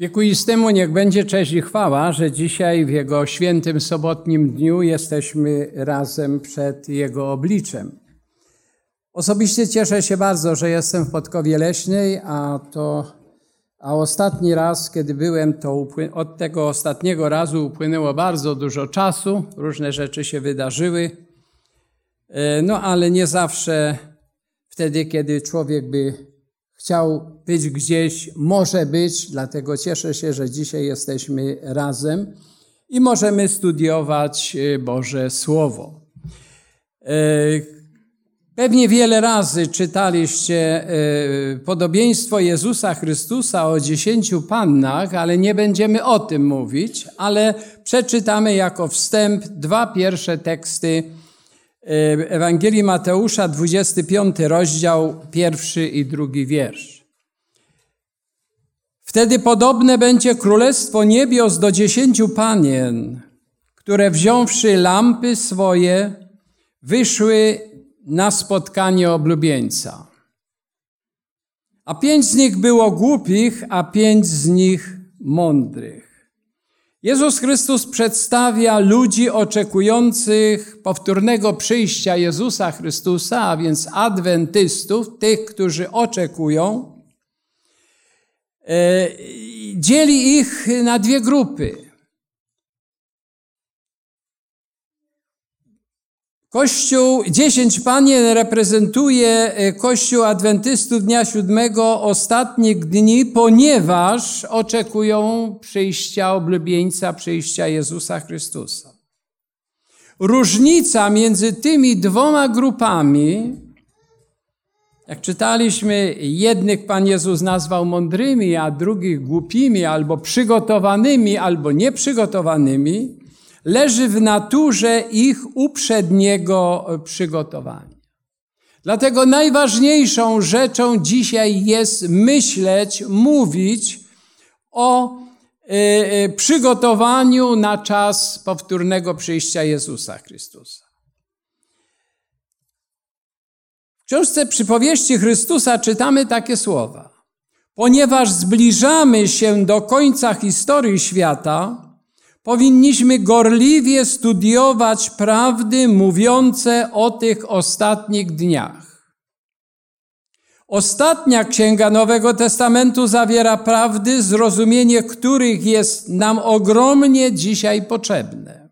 Wiekuistemu niech będzie cześć i chwała, że dzisiaj w Jego świętym sobotnim dniu jesteśmy razem przed Jego obliczem. Osobiście cieszę się bardzo, że jestem w Podkowie Leśnej, a to a ostatni raz, kiedy byłem, to od tego ostatniego razu upłynęło bardzo dużo czasu, różne rzeczy się wydarzyły. E, no ale nie zawsze wtedy, kiedy człowiek by chciał być gdzieś, może być, dlatego cieszę się, że dzisiaj jesteśmy razem i możemy studiować e, Boże Słowo. E, pewnie wiele razy czytaliście e, podobieństwo Jezusa Chrystusa o dziesięciu pannach, ale nie będziemy o tym mówić, ale przeczytamy jako wstęp dwa pierwsze teksty Ewangelii Mateusza, 25 rozdział, pierwszy i drugi wiersz. Wtedy podobne będzie królestwo niebios do dziesięciu panien, które wziąwszy lampy swoje, wyszły na spotkanie oblubieńca. A pięć z nich było głupich, a pięć z nich mądrych. Jezus Chrystus przedstawia ludzi oczekujących powtórnego przyjścia Jezusa Chrystusa, a więc adwentystów, tych, którzy oczekują. E, dzieli ich na dwie grupy. Kościół, dziesięć panien reprezentuje e, Kościół Adwentystów Dnia Siódmego ostatnich dni, ponieważ oczekują przyjścia oblubieńca, przyjścia Jezusa Chrystusa. Różnica między tymi dwoma grupami, jak czytaliśmy, jednych Pan Jezus nazwał mądrymi, a drugich głupimi, albo przygotowanymi, albo nieprzygotowanymi, leży w naturze ich uprzedniego przygotowania. Dlatego najważniejszą rzeczą dzisiaj jest myśleć, mówić o y, y, przygotowaniu na czas powtórnego przyjścia Jezusa Chrystusa. W książce przypowieści Chrystusa czytamy takie słowa. Ponieważ zbliżamy się do końca historii świata, Powinniśmy gorliwie studiować prawdy mówiące o tych ostatnich dniach. Ostatnia księga Nowego Testamentu zawiera prawdy, zrozumienie których jest nam ogromnie dzisiaj potrzebne.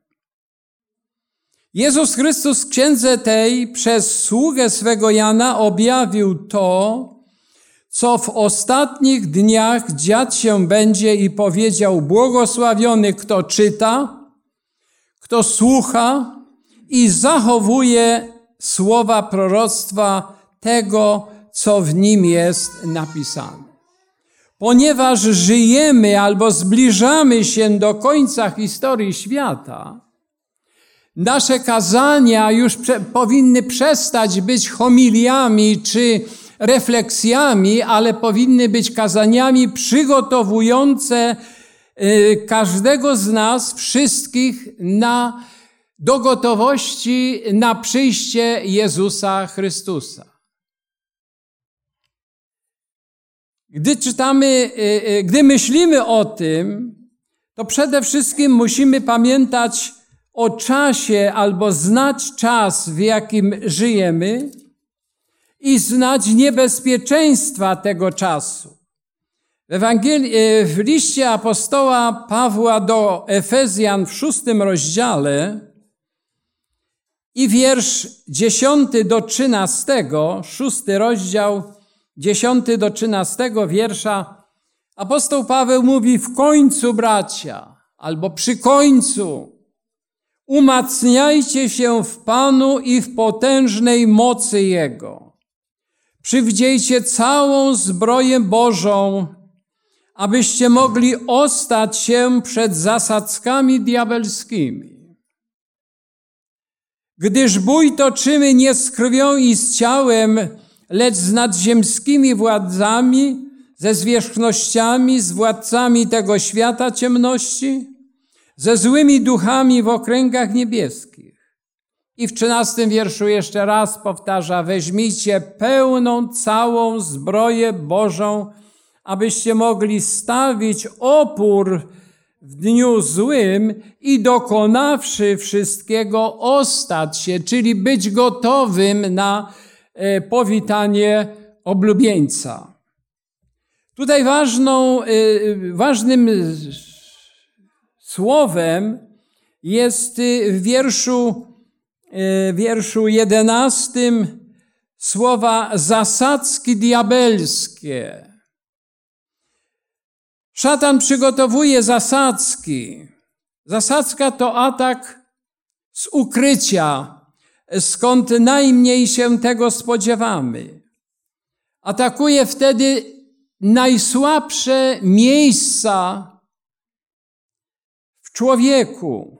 Jezus Chrystus w księdze tej przez sługę swego Jana objawił to, co w ostatnich dniach dziać się będzie i powiedział, błogosławiony kto czyta, kto słucha i zachowuje słowa proroctwa tego, co w nim jest napisane. Ponieważ żyjemy albo zbliżamy się do końca historii świata, nasze kazania już prze powinny przestać być homiliami czy refleksjami, ale powinny być kazaniami przygotowujące y, każdego z nas, wszystkich na do gotowości na przyjście Jezusa Chrystusa. Gdy czytamy, y, y, gdy myślimy o tym, to przede wszystkim musimy pamiętać o czasie albo znać czas, w jakim żyjemy, i znać niebezpieczeństwa tego czasu. W, Ewangelii, e, w liście apostoła Pawła do Efezjan w szóstym rozdziale i wiersz dziesiąty do trzynastego, szósty rozdział, dziesiąty do trzynastego wiersza, apostoł Paweł mówi w końcu bracia, albo przy końcu, umacniajcie się w Panu i w potężnej mocy Jego. Przywdziejcie całą zbroję Bożą, abyście mogli ostać się przed zasadzkami diabelskimi. Gdyż bój toczymy nie z krwią i z ciałem, lecz z nadziemskimi władzami, ze zwierzchnościami, z władcami tego świata ciemności, ze złymi duchami w okręgach niebieskich. I w trzynastym wierszu jeszcze raz powtarza, weźmijcie pełną, całą zbroję Bożą, abyście mogli stawić opór w dniu złym i dokonawszy wszystkiego ostać się, czyli być gotowym na e, powitanie oblubieńca. Tutaj ważną, e, ważnym słowem jest w wierszu, wierszu jedenastym słowa zasadzki diabelskie. Szatan przygotowuje zasadzki. Zasadzka to atak z ukrycia, skąd najmniej się tego spodziewamy. Atakuje wtedy najsłabsze miejsca w człowieku.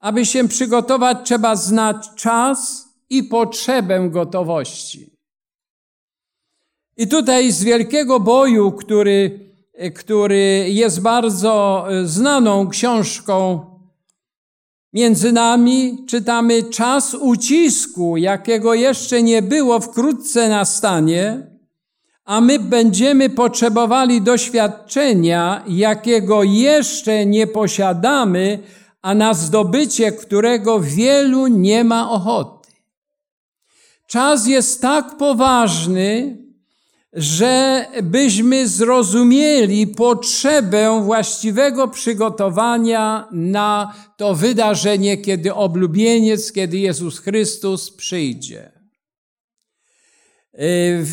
Aby się przygotować, trzeba znać czas i potrzebę gotowości. I tutaj z wielkiego boju, który który jest bardzo e, znaną książką między nami, czytamy czas ucisku, jakiego jeszcze nie było, wkrótce nastanie, a my będziemy potrzebowali doświadczenia, jakiego jeszcze nie posiadamy, a na zdobycie którego wielu nie ma ochoty. Czas jest tak poważny, że byśmy zrozumieli potrzebę właściwego przygotowania na to wydarzenie, kiedy oblubieniec, kiedy Jezus Chrystus przyjdzie. Y,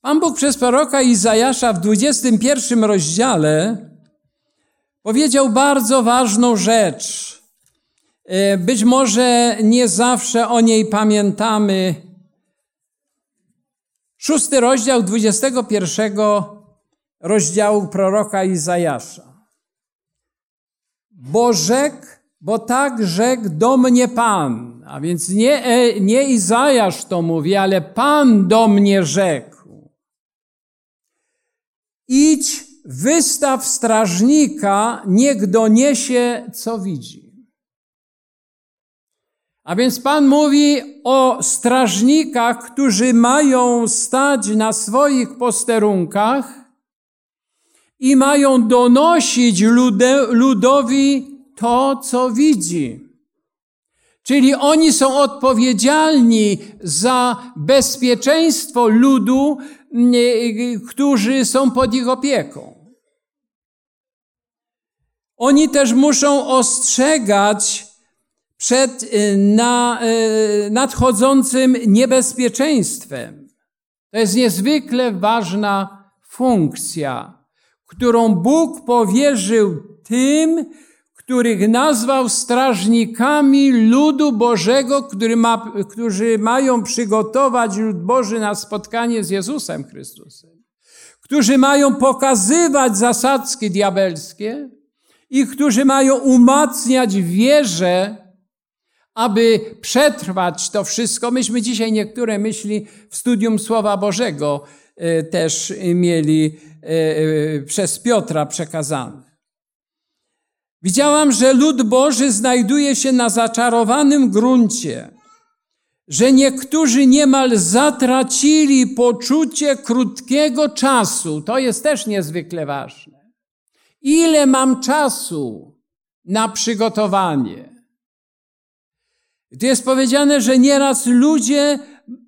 Pan Bóg przez proroka Izajasza w 21 rozdziale powiedział bardzo ważną rzecz. Y, być może nie zawsze o niej pamiętamy, Szósty rozdział 21 rozdziału proroka Izajasza. Bo rzekł, bo tak rzekł do mnie Pan. A więc nie, e, nie Izajasz to mówi, ale Pan do mnie rzekł. Idź, wystaw strażnika, niech doniesie, co widzi. A więc Pan mówi o strażnikach, którzy mają stać na swoich posterunkach i mają donosić ludowi to, co widzi. Czyli oni są odpowiedzialni za bezpieczeństwo ludu, którzy są pod ich opieką. Oni też muszą ostrzegać przed y, na, y, nadchodzącym niebezpieczeństwem. To jest niezwykle ważna funkcja, którą Bóg powierzył tym, których nazwał strażnikami ludu Bożego, który ma, którzy mają przygotować lud Boży na spotkanie z Jezusem Chrystusem, którzy mają pokazywać zasadzki diabelskie i którzy mają umacniać wierze aby przetrwać to wszystko. Myśmy dzisiaj niektóre myśli w studium Słowa Bożego e, też mieli e, e, przez Piotra przekazane. Widziałam, że lud Boży znajduje się na zaczarowanym gruncie, że niektórzy niemal zatracili poczucie krótkiego czasu. To jest też niezwykle ważne. Ile mam czasu na przygotowanie? Tu jest powiedziane, że nieraz ludzie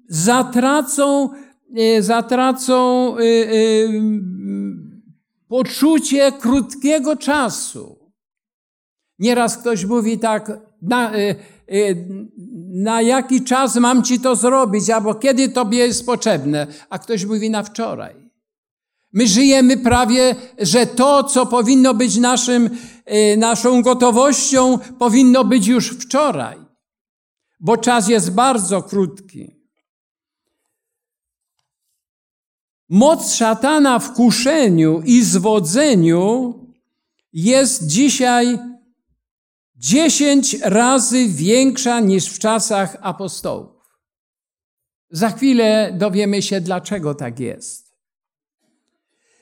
zatracą, e, zatracą e, e, poczucie krótkiego czasu. Nieraz ktoś mówi tak, na, na jaki czas mam ci to zrobić, albo kiedy tobie jest potrzebne, a ktoś mówi na wczoraj. My żyjemy prawie, że to, co powinno być naszym, naszą gotowością, powinno być już wczoraj bo czas jest bardzo krótki. Moc szatana w kuszeniu i zwodzeniu jest dzisiaj dziesięć razy większa niż w czasach apostołów. Za chwilę dowiemy się, dlaczego tak jest.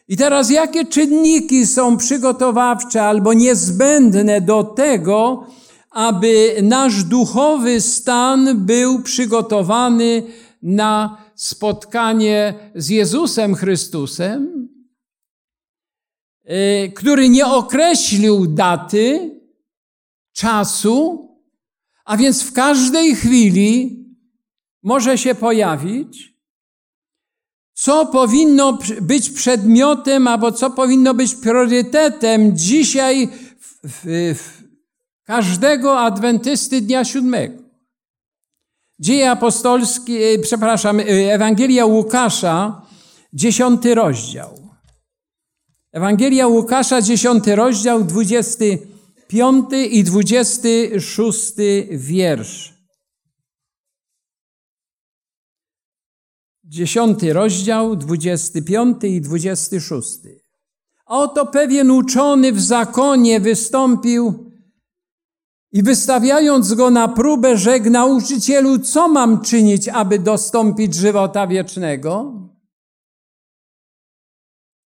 I teraz, jakie czynniki są przygotowawcze albo niezbędne do tego, aby nasz duchowy stan był przygotowany na spotkanie z Jezusem Chrystusem, y, który nie określił daty, czasu, a więc w każdej chwili może się pojawić, co powinno być przedmiotem albo co powinno być priorytetem dzisiaj w, w, każdego adwentysty dnia siódmego. Dzieje apostolskie, e, przepraszam, e, Ewangelia Łukasza, dziesiąty rozdział. Ewangelia Łukasza, dziesiąty rozdział, dwudziesty piąty i dwudziesty szósty wiersz. Dziesiąty rozdział, dwudziesty piąty i dwudziesty szósty. Oto pewien uczony w zakonie wystąpił i wystawiając go na próbę, rzekł nauczycielu, co mam czynić, aby dostąpić żywota wiecznego?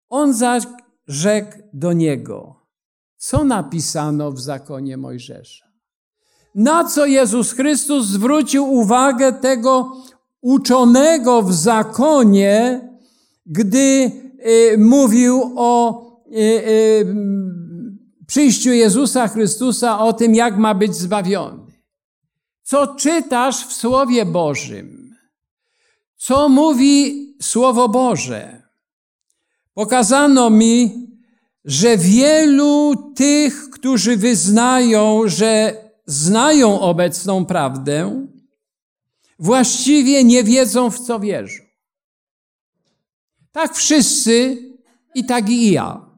On zaś rzekł do niego, co napisano w zakonie Mojżesza? Na co Jezus Chrystus zwrócił uwagę tego uczonego w zakonie, gdy y, mówił o y, y, przyjściu Jezusa Chrystusa, o tym, jak ma być zbawiony. Co czytasz w Słowie Bożym? Co mówi Słowo Boże? Pokazano mi, że wielu tych, którzy wyznają, że znają obecną prawdę, właściwie nie wiedzą, w co wierzą. Tak wszyscy i tak i ja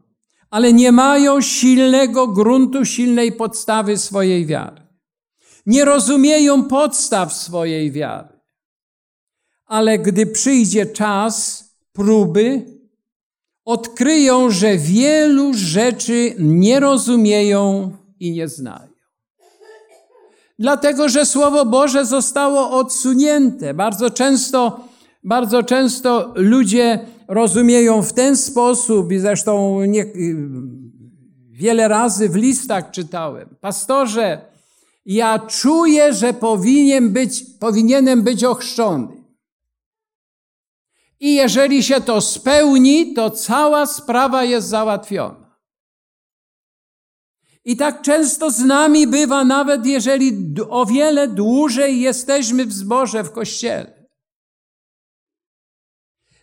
ale nie mają silnego gruntu, silnej podstawy swojej wiary. Nie rozumieją podstaw swojej wiary. Ale gdy przyjdzie czas próby, odkryją, że wielu rzeczy nie rozumieją i nie znają. Dlatego, że Słowo Boże zostało odsunięte. Bardzo często, bardzo często ludzie rozumieją w ten sposób i zresztą nie, wiele razy w listach czytałem. Pastorze, ja czuję, że powinien być, powinienem być ochrzczony. I jeżeli się to spełni, to cała sprawa jest załatwiona. I tak często z nami bywa, nawet jeżeli o wiele dłużej jesteśmy w zborze, w kościele.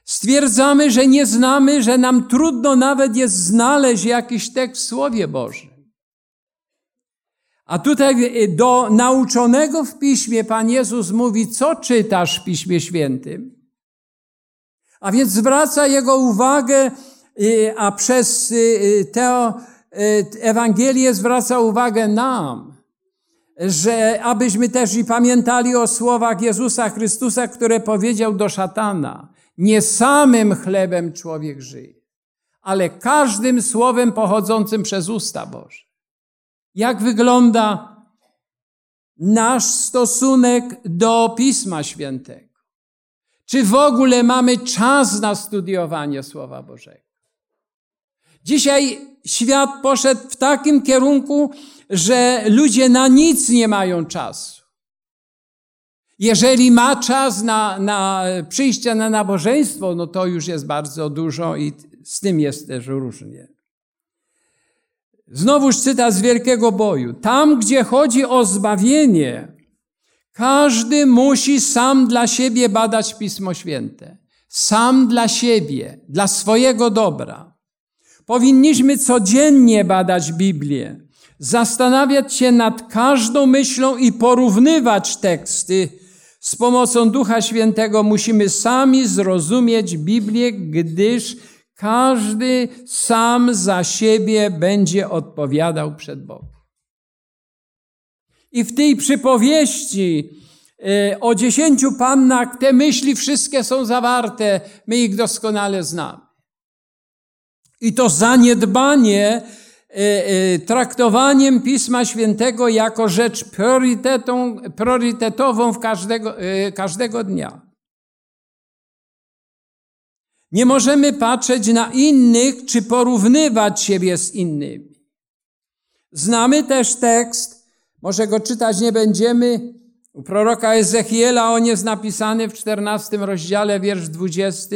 Stwierdzamy, że nie znamy, że nam trudno nawet jest znaleźć jakiś tekst w Słowie Bożym. A tutaj do nauczonego w Piśmie Pan Jezus mówi, co czytasz w Piśmie Świętym? A więc zwraca jego uwagę, y, a przez y, y, Ewangelię zwraca uwagę nam, że abyśmy też i pamiętali o słowach Jezusa Chrystusa, które powiedział do szatana. Nie samym chlebem człowiek żyje, ale każdym słowem pochodzącym przez usta Boże. Jak wygląda nasz stosunek do Pisma Świętego? Czy w ogóle mamy czas na studiowanie Słowa Bożego? Dzisiaj świat poszedł w takim kierunku, że ludzie na nic nie mają czasu. Jeżeli ma czas na, na przyjście na nabożeństwo, no to już jest bardzo dużo i z tym jest też różnie. Znowuż cytat z Wielkiego Boju. Tam, gdzie chodzi o zbawienie, każdy musi sam dla siebie badać Pismo Święte. Sam dla siebie, dla swojego dobra. Powinniśmy codziennie badać Biblię, zastanawiać się nad każdą myślą i porównywać teksty z pomocą Ducha Świętego musimy sami zrozumieć Biblię, gdyż każdy sam za siebie będzie odpowiadał przed Bogiem. I w tej przypowieści e, o dziesięciu pannach te myśli wszystkie są zawarte, my ich doskonale znamy. I to zaniedbanie E, e, traktowaniem Pisma Świętego jako rzecz priorytetową w każdego, e, każdego dnia. Nie możemy patrzeć na innych czy porównywać siebie z innymi. Znamy też tekst, może go czytać nie będziemy, u proroka Ezechiela on jest napisany w 14 rozdziale, wiersz 20,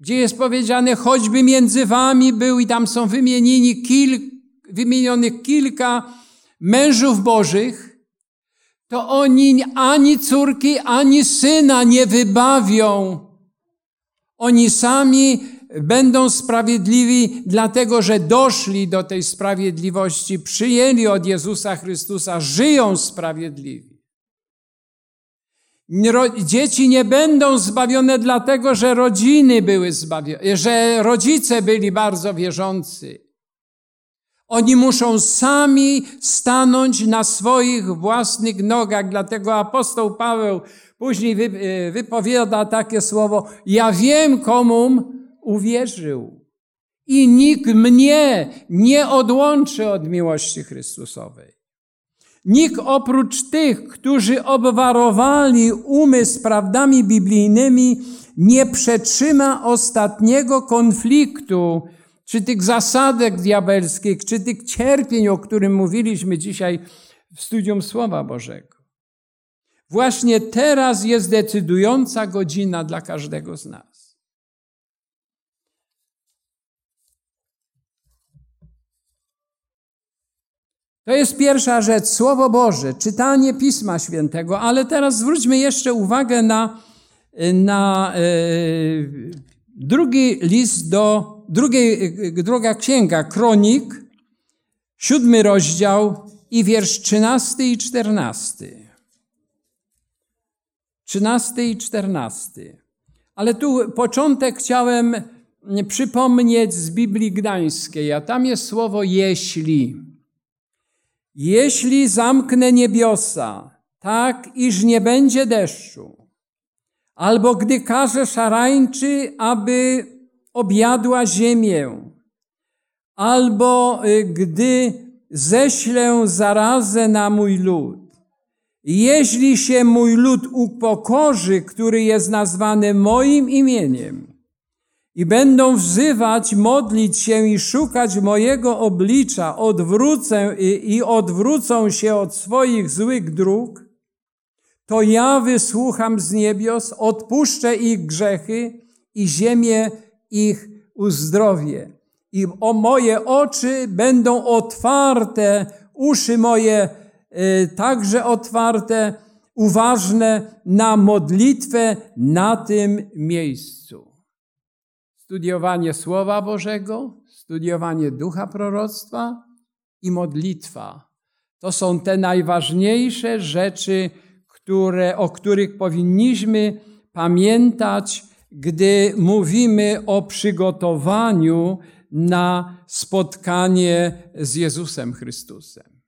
gdzie jest powiedziane, choćby między wami był i tam są wymienieni kil, wymienionych kilka mężów bożych, to oni ani córki, ani syna nie wybawią. Oni sami będą sprawiedliwi, dlatego że doszli do tej sprawiedliwości, przyjęli od Jezusa Chrystusa, żyją sprawiedliwi. Dzieci nie będą zbawione dlatego, że rodziny były zbawione, że rodzice byli bardzo wierzący. Oni muszą sami stanąć na swoich własnych nogach. Dlatego apostoł Paweł później e, wypowiada takie słowo: Ja wiem, komu uwierzył. I nikt mnie nie odłączy od miłości Chrystusowej. Nikt oprócz tych, którzy obwarowali umysł prawdami biblijnymi, nie przetrzyma ostatniego konfliktu, czy tych zasadek diabelskich, czy tych cierpień, o którym mówiliśmy dzisiaj w studium Słowa Bożego. Właśnie teraz jest decydująca godzina dla każdego z nas. To jest pierwsza rzecz, Słowo Boże, czytanie Pisma Świętego, ale teraz zwróćmy jeszcze uwagę na, na e, drugi list do drugiej, druga księga, Kronik, siódmy rozdział i wiersz trzynasty i czternasty. Trzynasty i czternasty. Ale tu początek chciałem przypomnieć z Biblii Gdańskiej, a tam jest słowo jeśli. Jeśli zamknę niebiosa, tak iż nie będzie deszczu, albo gdy każe szarańczy, aby objadła ziemię, albo y, gdy ześlę zarazę na mój lud. Jeśli się mój lud upokorzy, który jest nazwany moim imieniem, i będą wzywać, modlić się i szukać mojego oblicza, odwrócę i, i odwrócą się od swoich złych dróg, to ja wysłucham z niebios, odpuszczę ich grzechy i ziemię ich uzdrowię. I o moje oczy będą otwarte, uszy moje y, także otwarte, uważne na modlitwę na tym miejscu. Studiowanie Słowa Bożego, studiowanie ducha proroctwa i modlitwa. To są te najważniejsze rzeczy, które, o których powinniśmy pamiętać gdy mówimy o przygotowaniu na spotkanie z Jezusem Chrystusem.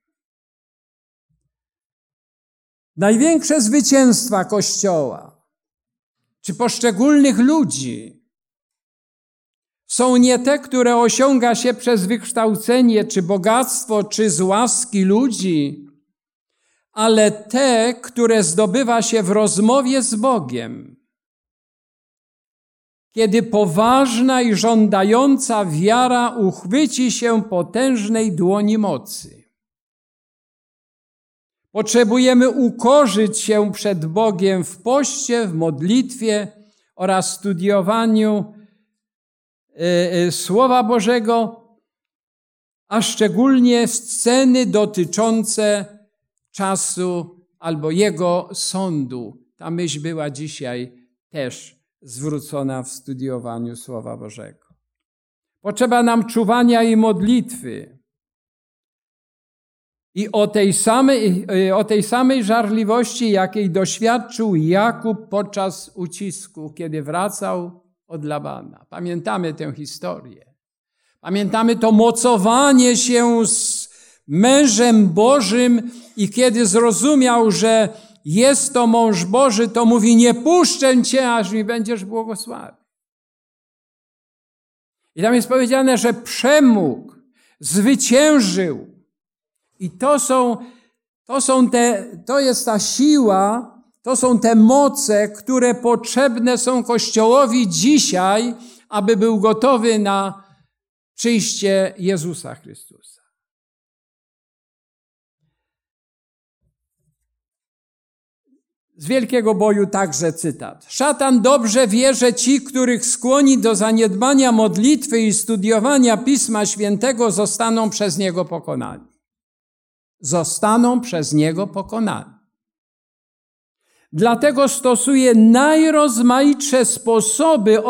Największe zwycięstwa Kościoła czy poszczególnych ludzi są nie te, które osiąga się przez wykształcenie, czy bogactwo, czy z łaski ludzi, ale te, które zdobywa się w rozmowie z Bogiem kiedy poważna i żądająca wiara uchwyci się potężnej dłoni mocy. Potrzebujemy ukorzyć się przed Bogiem w poście, w modlitwie oraz studiowaniu Słowa Bożego, a szczególnie sceny dotyczące czasu albo Jego sądu. Ta myśl była dzisiaj też zwrócona w studiowaniu Słowa Bożego. Potrzeba nam czuwania i modlitwy. I o tej, samej, o tej samej żarliwości, jakiej doświadczył Jakub podczas ucisku, kiedy wracał od Labana. Pamiętamy tę historię. Pamiętamy to mocowanie się z mężem Bożym i kiedy zrozumiał, że jest to mąż Boży, to mówi, nie puszczę cię, aż mi będziesz błogosławił. I tam jest powiedziane, że przemógł, zwyciężył. I to są, to są te, to jest ta siła, to są te moce, które potrzebne są Kościołowi dzisiaj, aby był gotowy na przyjście Jezusa Chrystusa. Z Wielkiego Boju także cytat. Szatan dobrze wie, że ci, których skłoni do zaniedbania modlitwy i studiowania Pisma Świętego, zostaną przez niego pokonani. Zostaną przez niego pokonani. Dlatego stosuje najrozmaitsze sposoby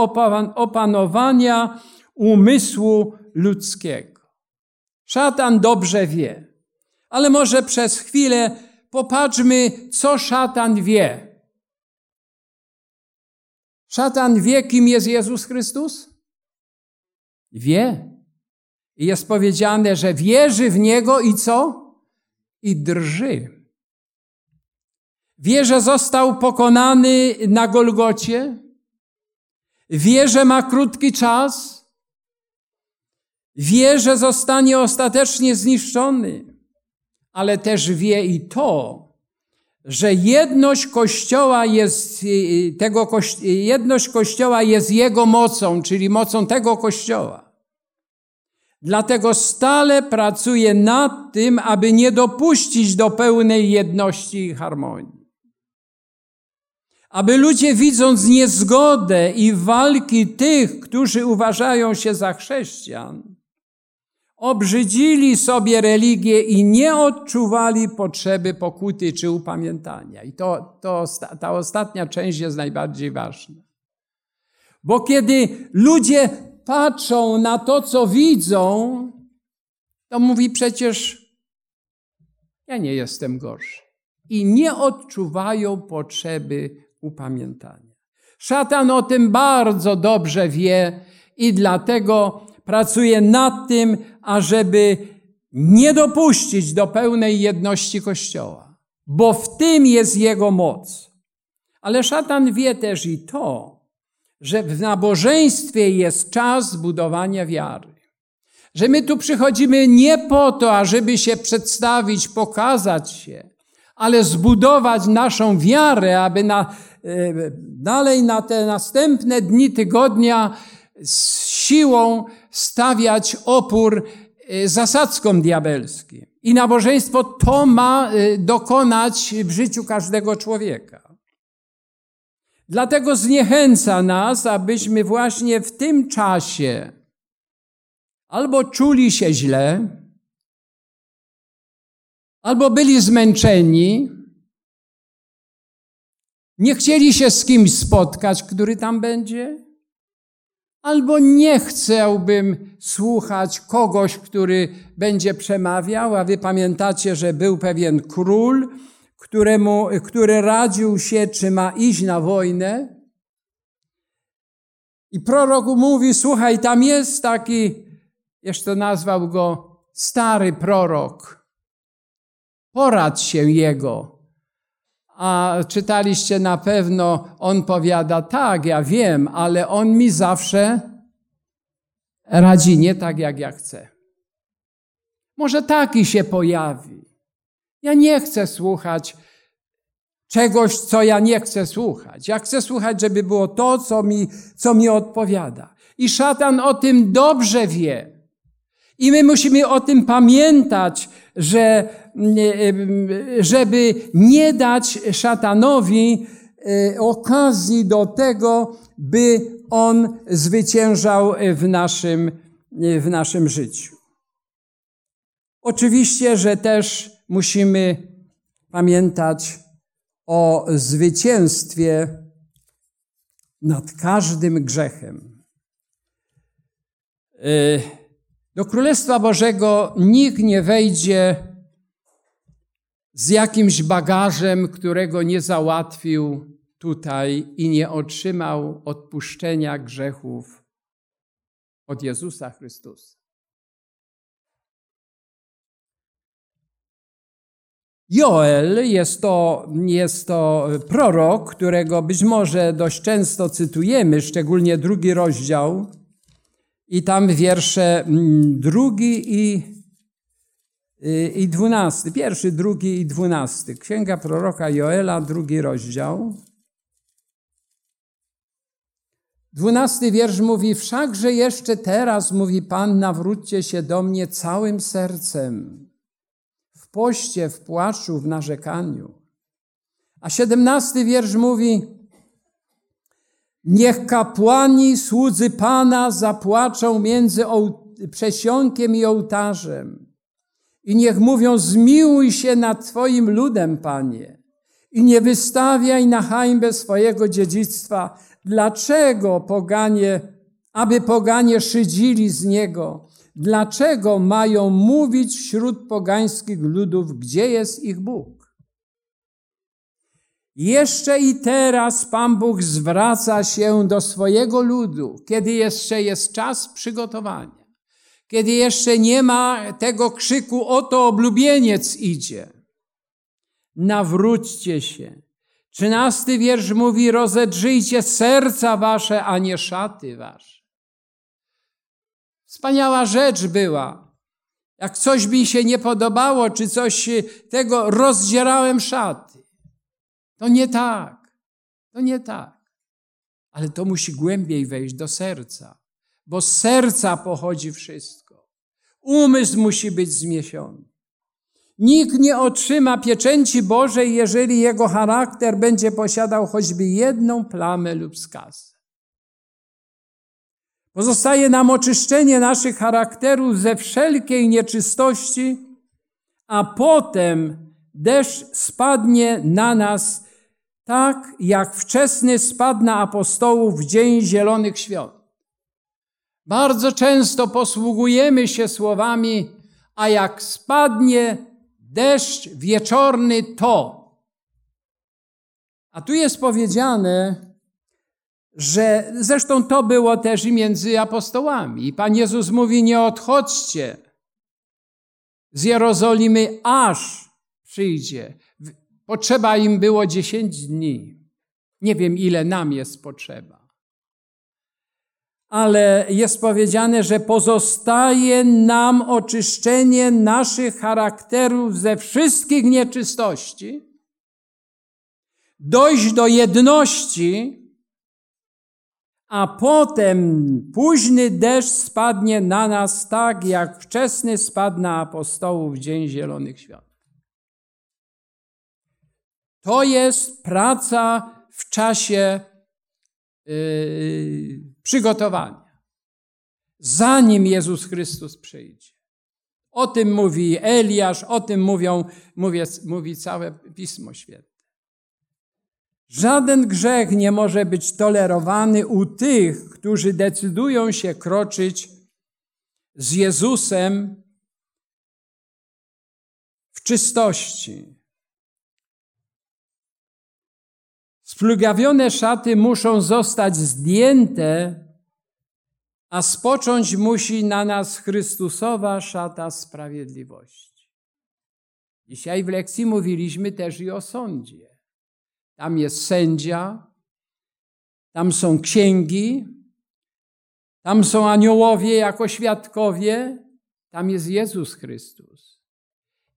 opanowania umysłu ludzkiego. Szatan dobrze wie, ale może przez chwilę popatrzmy, co szatan wie. Szatan wie, kim jest Jezus Chrystus? Wie. I jest powiedziane, że wierzy w Niego i co? I drży. Wie, że został pokonany na Golgocie. Wie, że ma krótki czas. Wie, że zostanie ostatecznie zniszczony ale też wie i to, że jedność Kościoła jest, y, tego, jedność Kościoła jest Jego mocą, czyli mocą tego Kościoła. Dlatego stale pracuje nad tym, aby nie dopuścić do pełnej jedności i harmonii. Aby ludzie widząc niezgodę i walki tych, którzy uważają się za chrześcijan, obrzydzili sobie religię i nie odczuwali potrzeby pokuty czy upamiętania. I to, to, ta ostatnia część jest najbardziej ważna. Bo kiedy ludzie patrzą na to, co widzą, to mówi przecież ja nie jestem gorszy. I nie odczuwają potrzeby upamiętania. Szatan o tym bardzo dobrze wie i dlatego pracuje nad tym, ażeby nie dopuścić do pełnej jedności Kościoła, bo w tym jest jego moc. Ale szatan wie też i to, że w nabożeństwie jest czas budowania wiary. Że my tu przychodzimy nie po to, ażeby się przedstawić, pokazać się, ale zbudować naszą wiarę, aby na, dalej na te następne dni tygodnia z siłą stawiać opór y, zasadzkom diabelskim. I nabożeństwo to ma y, dokonać w życiu każdego człowieka. Dlatego zniechęca nas, abyśmy właśnie w tym czasie albo czuli się źle, albo byli zmęczeni, nie chcieli się z kimś spotkać, który tam będzie, albo nie chciałbym słuchać kogoś, który będzie przemawiał, a wy pamiętacie, że był pewien król, któremu, który radził się, czy ma iść na wojnę. I prorok mówi, słuchaj, tam jest taki, jeszcze nazwał go stary prorok. Poradź się jego. A czytaliście na pewno, on powiada, tak, ja wiem, ale on mi zawsze radzi nie tak, jak ja chcę. Może taki się pojawi. Ja nie chcę słuchać czegoś, co ja nie chcę słuchać. Ja chcę słuchać, żeby było to, co mi, co mi odpowiada. I szatan o tym dobrze wie. I my musimy o tym pamiętać, że żeby nie dać szatanowi e, okazji do tego, by on zwyciężał w naszym, w naszym życiu. Oczywiście, że też musimy pamiętać o zwycięstwie nad każdym grzechem. E, do Królestwa Bożego nikt nie wejdzie z jakimś bagażem, którego nie załatwił tutaj i nie otrzymał odpuszczenia grzechów od Jezusa Chrystusa. Joel jest to, jest to prorok, którego być może dość często cytujemy, szczególnie drugi rozdział i tam wiersze mm, drugi i, i dwunasty. Pierwszy, drugi i dwunasty. Księga proroka Joela, drugi rozdział. Dwunasty wiersz mówi, wszakże jeszcze teraz, mówi Pan, nawróćcie się do mnie całym sercem, w poście, w płaczu, w narzekaniu. A siedemnasty wiersz mówi, niech kapłani, słudzy Pana zapłaczą między przesionkiem i ołtarzem. I niech mówią, zmiłuj się nad Twoim ludem, Panie. I nie wystawiaj na hańbę swojego dziedzictwa. Dlaczego poganie, aby poganie szydzili z niego? Dlaczego mają mówić wśród pogańskich ludów, gdzie jest ich Bóg? Jeszcze i teraz Pan Bóg zwraca się do swojego ludu, kiedy jeszcze jest czas przygotowania, kiedy jeszcze nie ma tego krzyku, oto oblubieniec idzie. Nawróćcie się. Trzynasty wiersz mówi, rozedrzyjcie serca wasze, a nie szaty wasze. Wspaniała rzecz była. Jak coś mi się nie podobało, czy coś tego, rozdzierałem szaty. To nie tak. To nie tak. Ale to musi głębiej wejść do serca, bo z serca pochodzi wszystko. Umysł musi być zmiesiony. Nikt nie otrzyma pieczęci Bożej, jeżeli jego charakter będzie posiadał choćby jedną plamę lub skaz. Pozostaje nam oczyszczenie naszych charakterów ze wszelkiej nieczystości, a potem deszcz spadnie na nas tak, jak wczesny spadł na apostołów w dzień zielonych świąt. Bardzo często posługujemy się słowami, a jak spadnie deszcz wieczorny, to. A tu jest powiedziane, że zresztą to było też i między apostołami. I Pan Jezus mówi: Nie odchodźcie z Jerozolimy, aż przyjdzie. Potrzeba im było dziesięć dni. Nie wiem, ile nam jest potrzeba. Ale jest powiedziane, że pozostaje nam oczyszczenie naszych charakterów ze wszystkich nieczystości, dojść do jedności, a potem późny deszcz spadnie na nas tak, jak wczesny spadł na apostołów w Dzień Zielonych Świąt. To jest praca w czasie yy, przygotowania, zanim Jezus Chrystus przyjdzie. O tym mówi Eliasz, o tym mówią, mówi, mówi całe Pismo Święte. Żaden grzech nie może być tolerowany u tych, którzy decydują się kroczyć z Jezusem w czystości. Splugawione szaty muszą zostać zdjęte, a spocząć musi na nas Chrystusowa szata sprawiedliwości. Dzisiaj w lekcji mówiliśmy też i o sądzie. Tam jest sędzia, tam są księgi, tam są aniołowie jako świadkowie, tam jest Jezus Chrystus.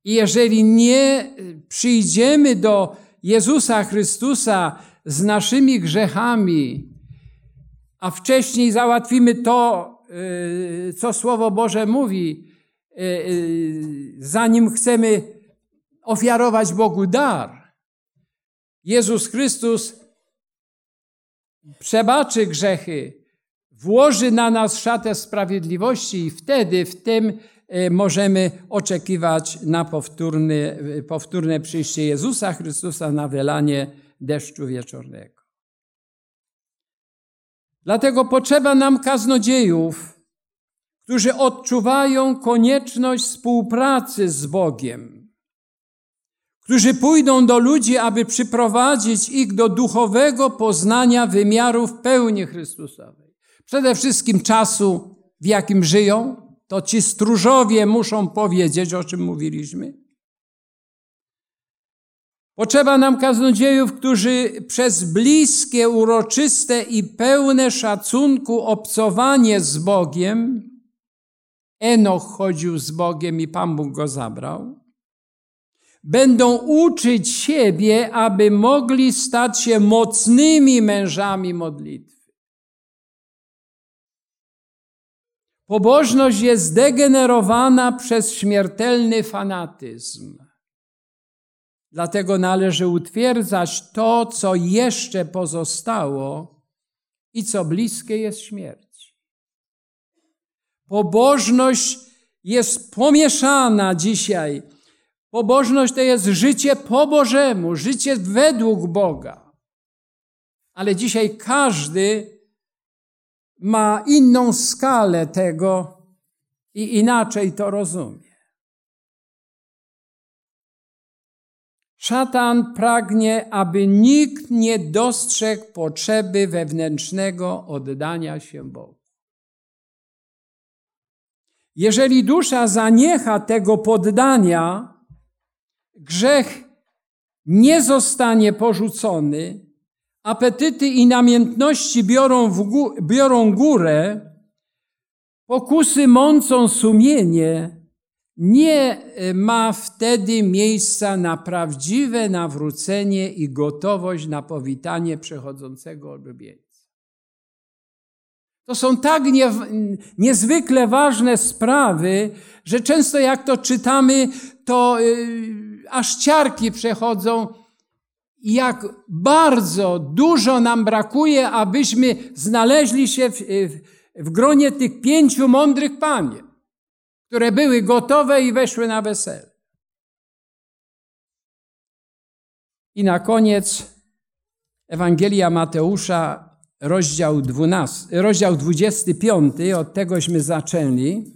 I jeżeli nie przyjdziemy do Jezusa Chrystusa z naszymi grzechami, a wcześniej załatwimy to, y, co Słowo Boże mówi, y, y, zanim chcemy ofiarować Bogu dar, Jezus Chrystus przebaczy grzechy, włoży na nas szatę sprawiedliwości i wtedy w tym możemy oczekiwać na powtórne, e, powtórne przyjście Jezusa Chrystusa na wylanie deszczu wieczornego. Dlatego potrzeba nam kaznodziejów, którzy odczuwają konieczność współpracy z Bogiem którzy pójdą do ludzi, aby przyprowadzić ich do duchowego poznania wymiarów pełni Chrystusowej. Przede wszystkim czasu, w jakim żyją, to ci stróżowie muszą powiedzieć, o czym mówiliśmy. Potrzeba nam kaznodziejów, którzy przez bliskie, uroczyste i pełne szacunku obcowanie z Bogiem, Enoch chodził z Bogiem i Pan Bóg go zabrał, będą uczyć siebie, aby mogli stać się mocnymi mężami modlitwy. Pobożność jest zdegenerowana przez śmiertelny fanatyzm. Dlatego należy utwierdzać to, co jeszcze pozostało i co bliskie jest śmierci. Pobożność jest pomieszana dzisiaj. Pobożność to jest życie po Bożemu, życie według Boga. Ale dzisiaj każdy ma inną skalę tego i inaczej to rozumie. Szatan pragnie, aby nikt nie dostrzegł potrzeby wewnętrznego oddania się Bogu. Jeżeli dusza zaniecha tego poddania, grzech nie zostanie porzucony, apetyty i namiętności biorą, gó biorą górę, pokusy mącą sumienie, nie e, ma wtedy miejsca na prawdziwe nawrócenie i gotowość na powitanie przechodzącego odrobieńca. To są tak nie, niezwykle ważne sprawy, że często jak to czytamy, to yy, aż ciarki przechodzą, jak bardzo dużo nam brakuje, abyśmy znaleźli się w, w, w gronie tych pięciu mądrych panien które były gotowe i weszły na wesele. I na koniec Ewangelia Mateusza, rozdział, 12, rozdział 25, od tegośmy zaczęli.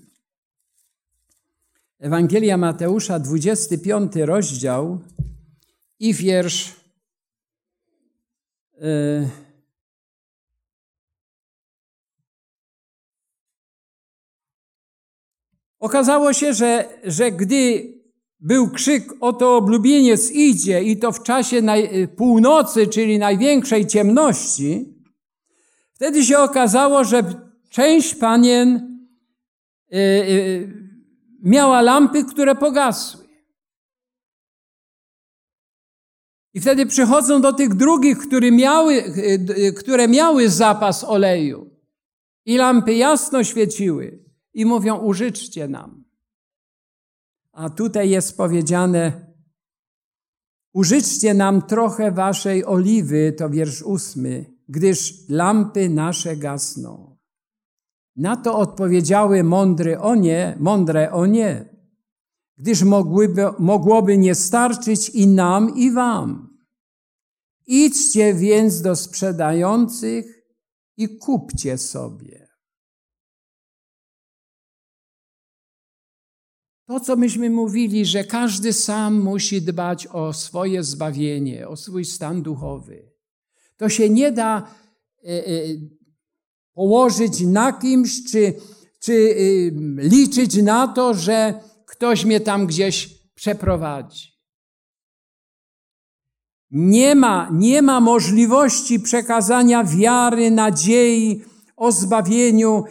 Ewangelia Mateusza, 25 rozdział i wiersz. Yy, Okazało się, że, że gdy był krzyk, oto oblubieniec idzie i to w czasie naj, północy, czyli największej ciemności, wtedy się okazało, że część panien y, miała lampy, które pogasły. I wtedy przychodzą do tych drugich, które miały, y, które miały zapas oleju. I lampy jasno świeciły i mówią: Użyczcie nam. A tutaj jest powiedziane: Użyczcie nam trochę waszej oliwy, to wiersz ósmy, gdyż lampy nasze gasną. Na to odpowiedziały mądry o nie, mądre o nie, gdyż mogłyby, mogłoby nie starczyć i nam, i wam. Idźcie więc do sprzedających i kupcie sobie. To, co myśmy mówili, że każdy sam musi dbać o swoje zbawienie, o swój stan duchowy. To się nie da e, e, położyć na kimś, czy, czy e, liczyć na to, że ktoś mnie tam gdzieś przeprowadzi. Nie ma, nie ma możliwości przekazania wiary, nadziei o zbawieniu,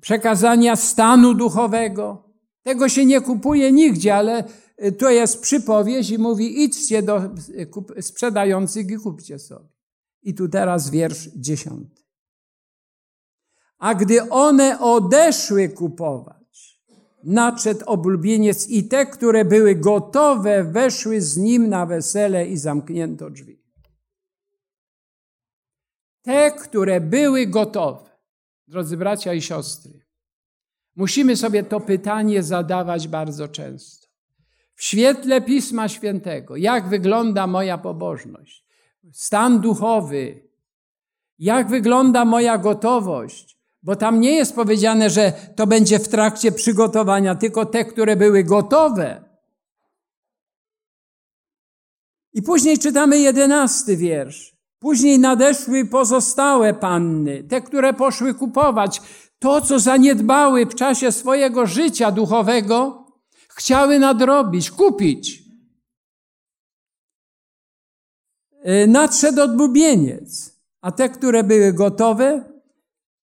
przekazania stanu duchowego. Tego się nie kupuje nigdzie, ale y, to jest przypowieść i mówi idźcie do y, sprzedających i kupcie sobie. I tu teraz wiersz dziesiąty. A gdy one odeszły kupować, nadszedł oblubieniec i te, które były gotowe, weszły z nim na wesele i zamknięto drzwi. Te, które były gotowe, drodzy bracia i siostry, Musimy sobie to pytanie zadawać bardzo często. W świetle Pisma Świętego, jak wygląda moja pobożność, stan duchowy, jak wygląda moja gotowość, bo tam nie jest powiedziane, że to będzie w trakcie przygotowania, tylko te, które były gotowe. I później czytamy jedenasty wiersz. Później nadeszły pozostałe panny, te, które poszły kupować to, co zaniedbały w czasie swojego życia duchowego, chciały nadrobić, kupić. E, nadszedł odbubieniec, a te, które były gotowe,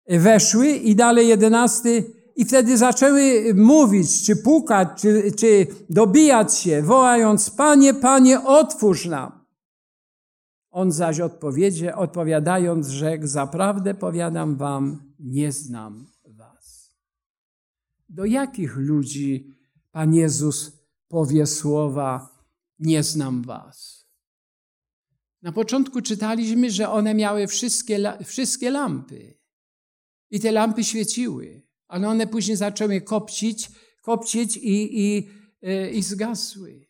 weszły i dalej jedenasty i wtedy zaczęły mówić, czy pukać, czy, czy dobijać się, wołając, Panie, Panie, otwórz nam. On zaś odpowiedzie, odpowiadając, rzekł, zaprawdę powiadam wam, nie znam was. Do jakich ludzi Pan Jezus powie słowa nie znam was. Na początku czytaliśmy, że one miały wszystkie, wszystkie lampy. I te lampy świeciły, ale one później zaczęły kopcić, kopcić i, i, e, i zgasły.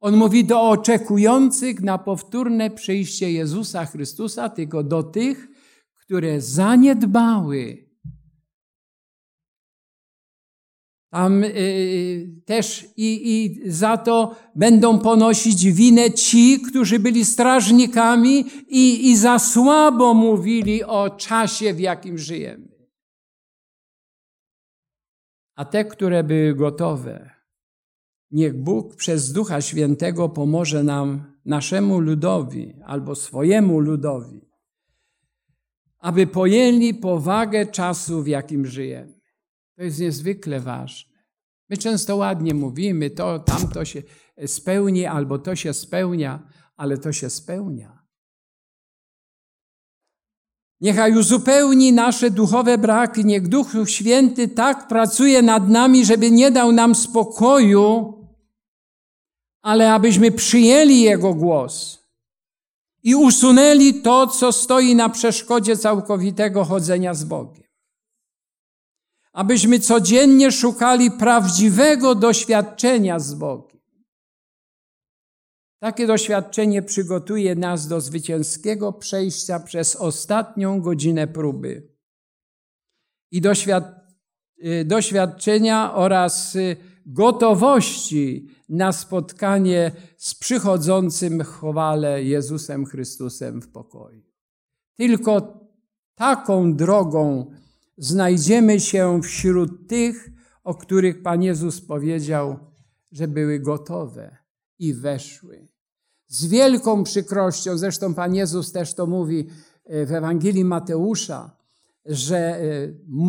On mówi do oczekujących na powtórne przyjście Jezusa Chrystusa, tylko do tych, które zaniedbały. Tam y, też i, i za to będą ponosić winę ci, którzy byli strażnikami i, i za słabo mówili o czasie, w jakim żyjemy. A te, które były gotowe, Niech Bóg przez Ducha Świętego pomoże nam, naszemu ludowi albo swojemu ludowi, aby pojęli powagę czasu, w jakim żyjemy. To jest niezwykle ważne. My często ładnie mówimy, to tamto się spełni, albo to się spełnia, ale to się spełnia. Niechaj uzupełni nasze duchowe braki. Niech Duch Święty tak pracuje nad nami, żeby nie dał nam spokoju, ale abyśmy przyjęli Jego głos i usunęli to, co stoi na przeszkodzie całkowitego chodzenia z Bogiem. Abyśmy codziennie szukali prawdziwego doświadczenia z Bogiem. Takie doświadczenie przygotuje nas do zwycięskiego przejścia przez ostatnią godzinę próby i y, doświadczenia oraz y, gotowości na spotkanie z przychodzącym chwale Jezusem Chrystusem w pokoju. Tylko taką drogą znajdziemy się wśród tych, o których Pan Jezus powiedział, że były gotowe i weszły. Z wielką przykrością, zresztą Pan Jezus też to mówi e, w Ewangelii Mateusza, że e,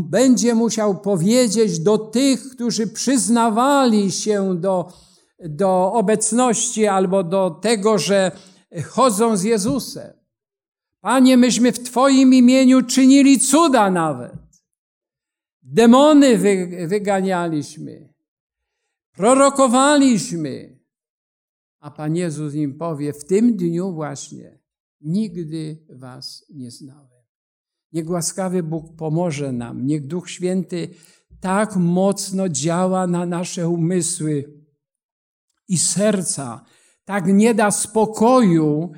będzie musiał powiedzieć do tych, którzy przyznawali się do, do obecności albo do tego, że chodzą z Jezusem. Panie, myśmy w Twoim imieniu czynili cuda nawet. Demony wyganialiśmy. Prorokowaliśmy. A Pan Jezus im powie, w tym dniu właśnie nigdy was nie znałem. Niech łaskawy Bóg pomoże nam. Niech Duch Święty tak mocno działa na nasze umysły i serca, tak nie da spokoju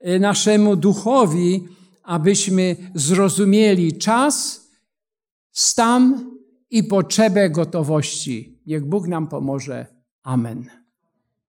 e, naszemu duchowi, abyśmy zrozumieli czas, stan i potrzebę gotowości. Niech Bóg nam pomoże. Amen.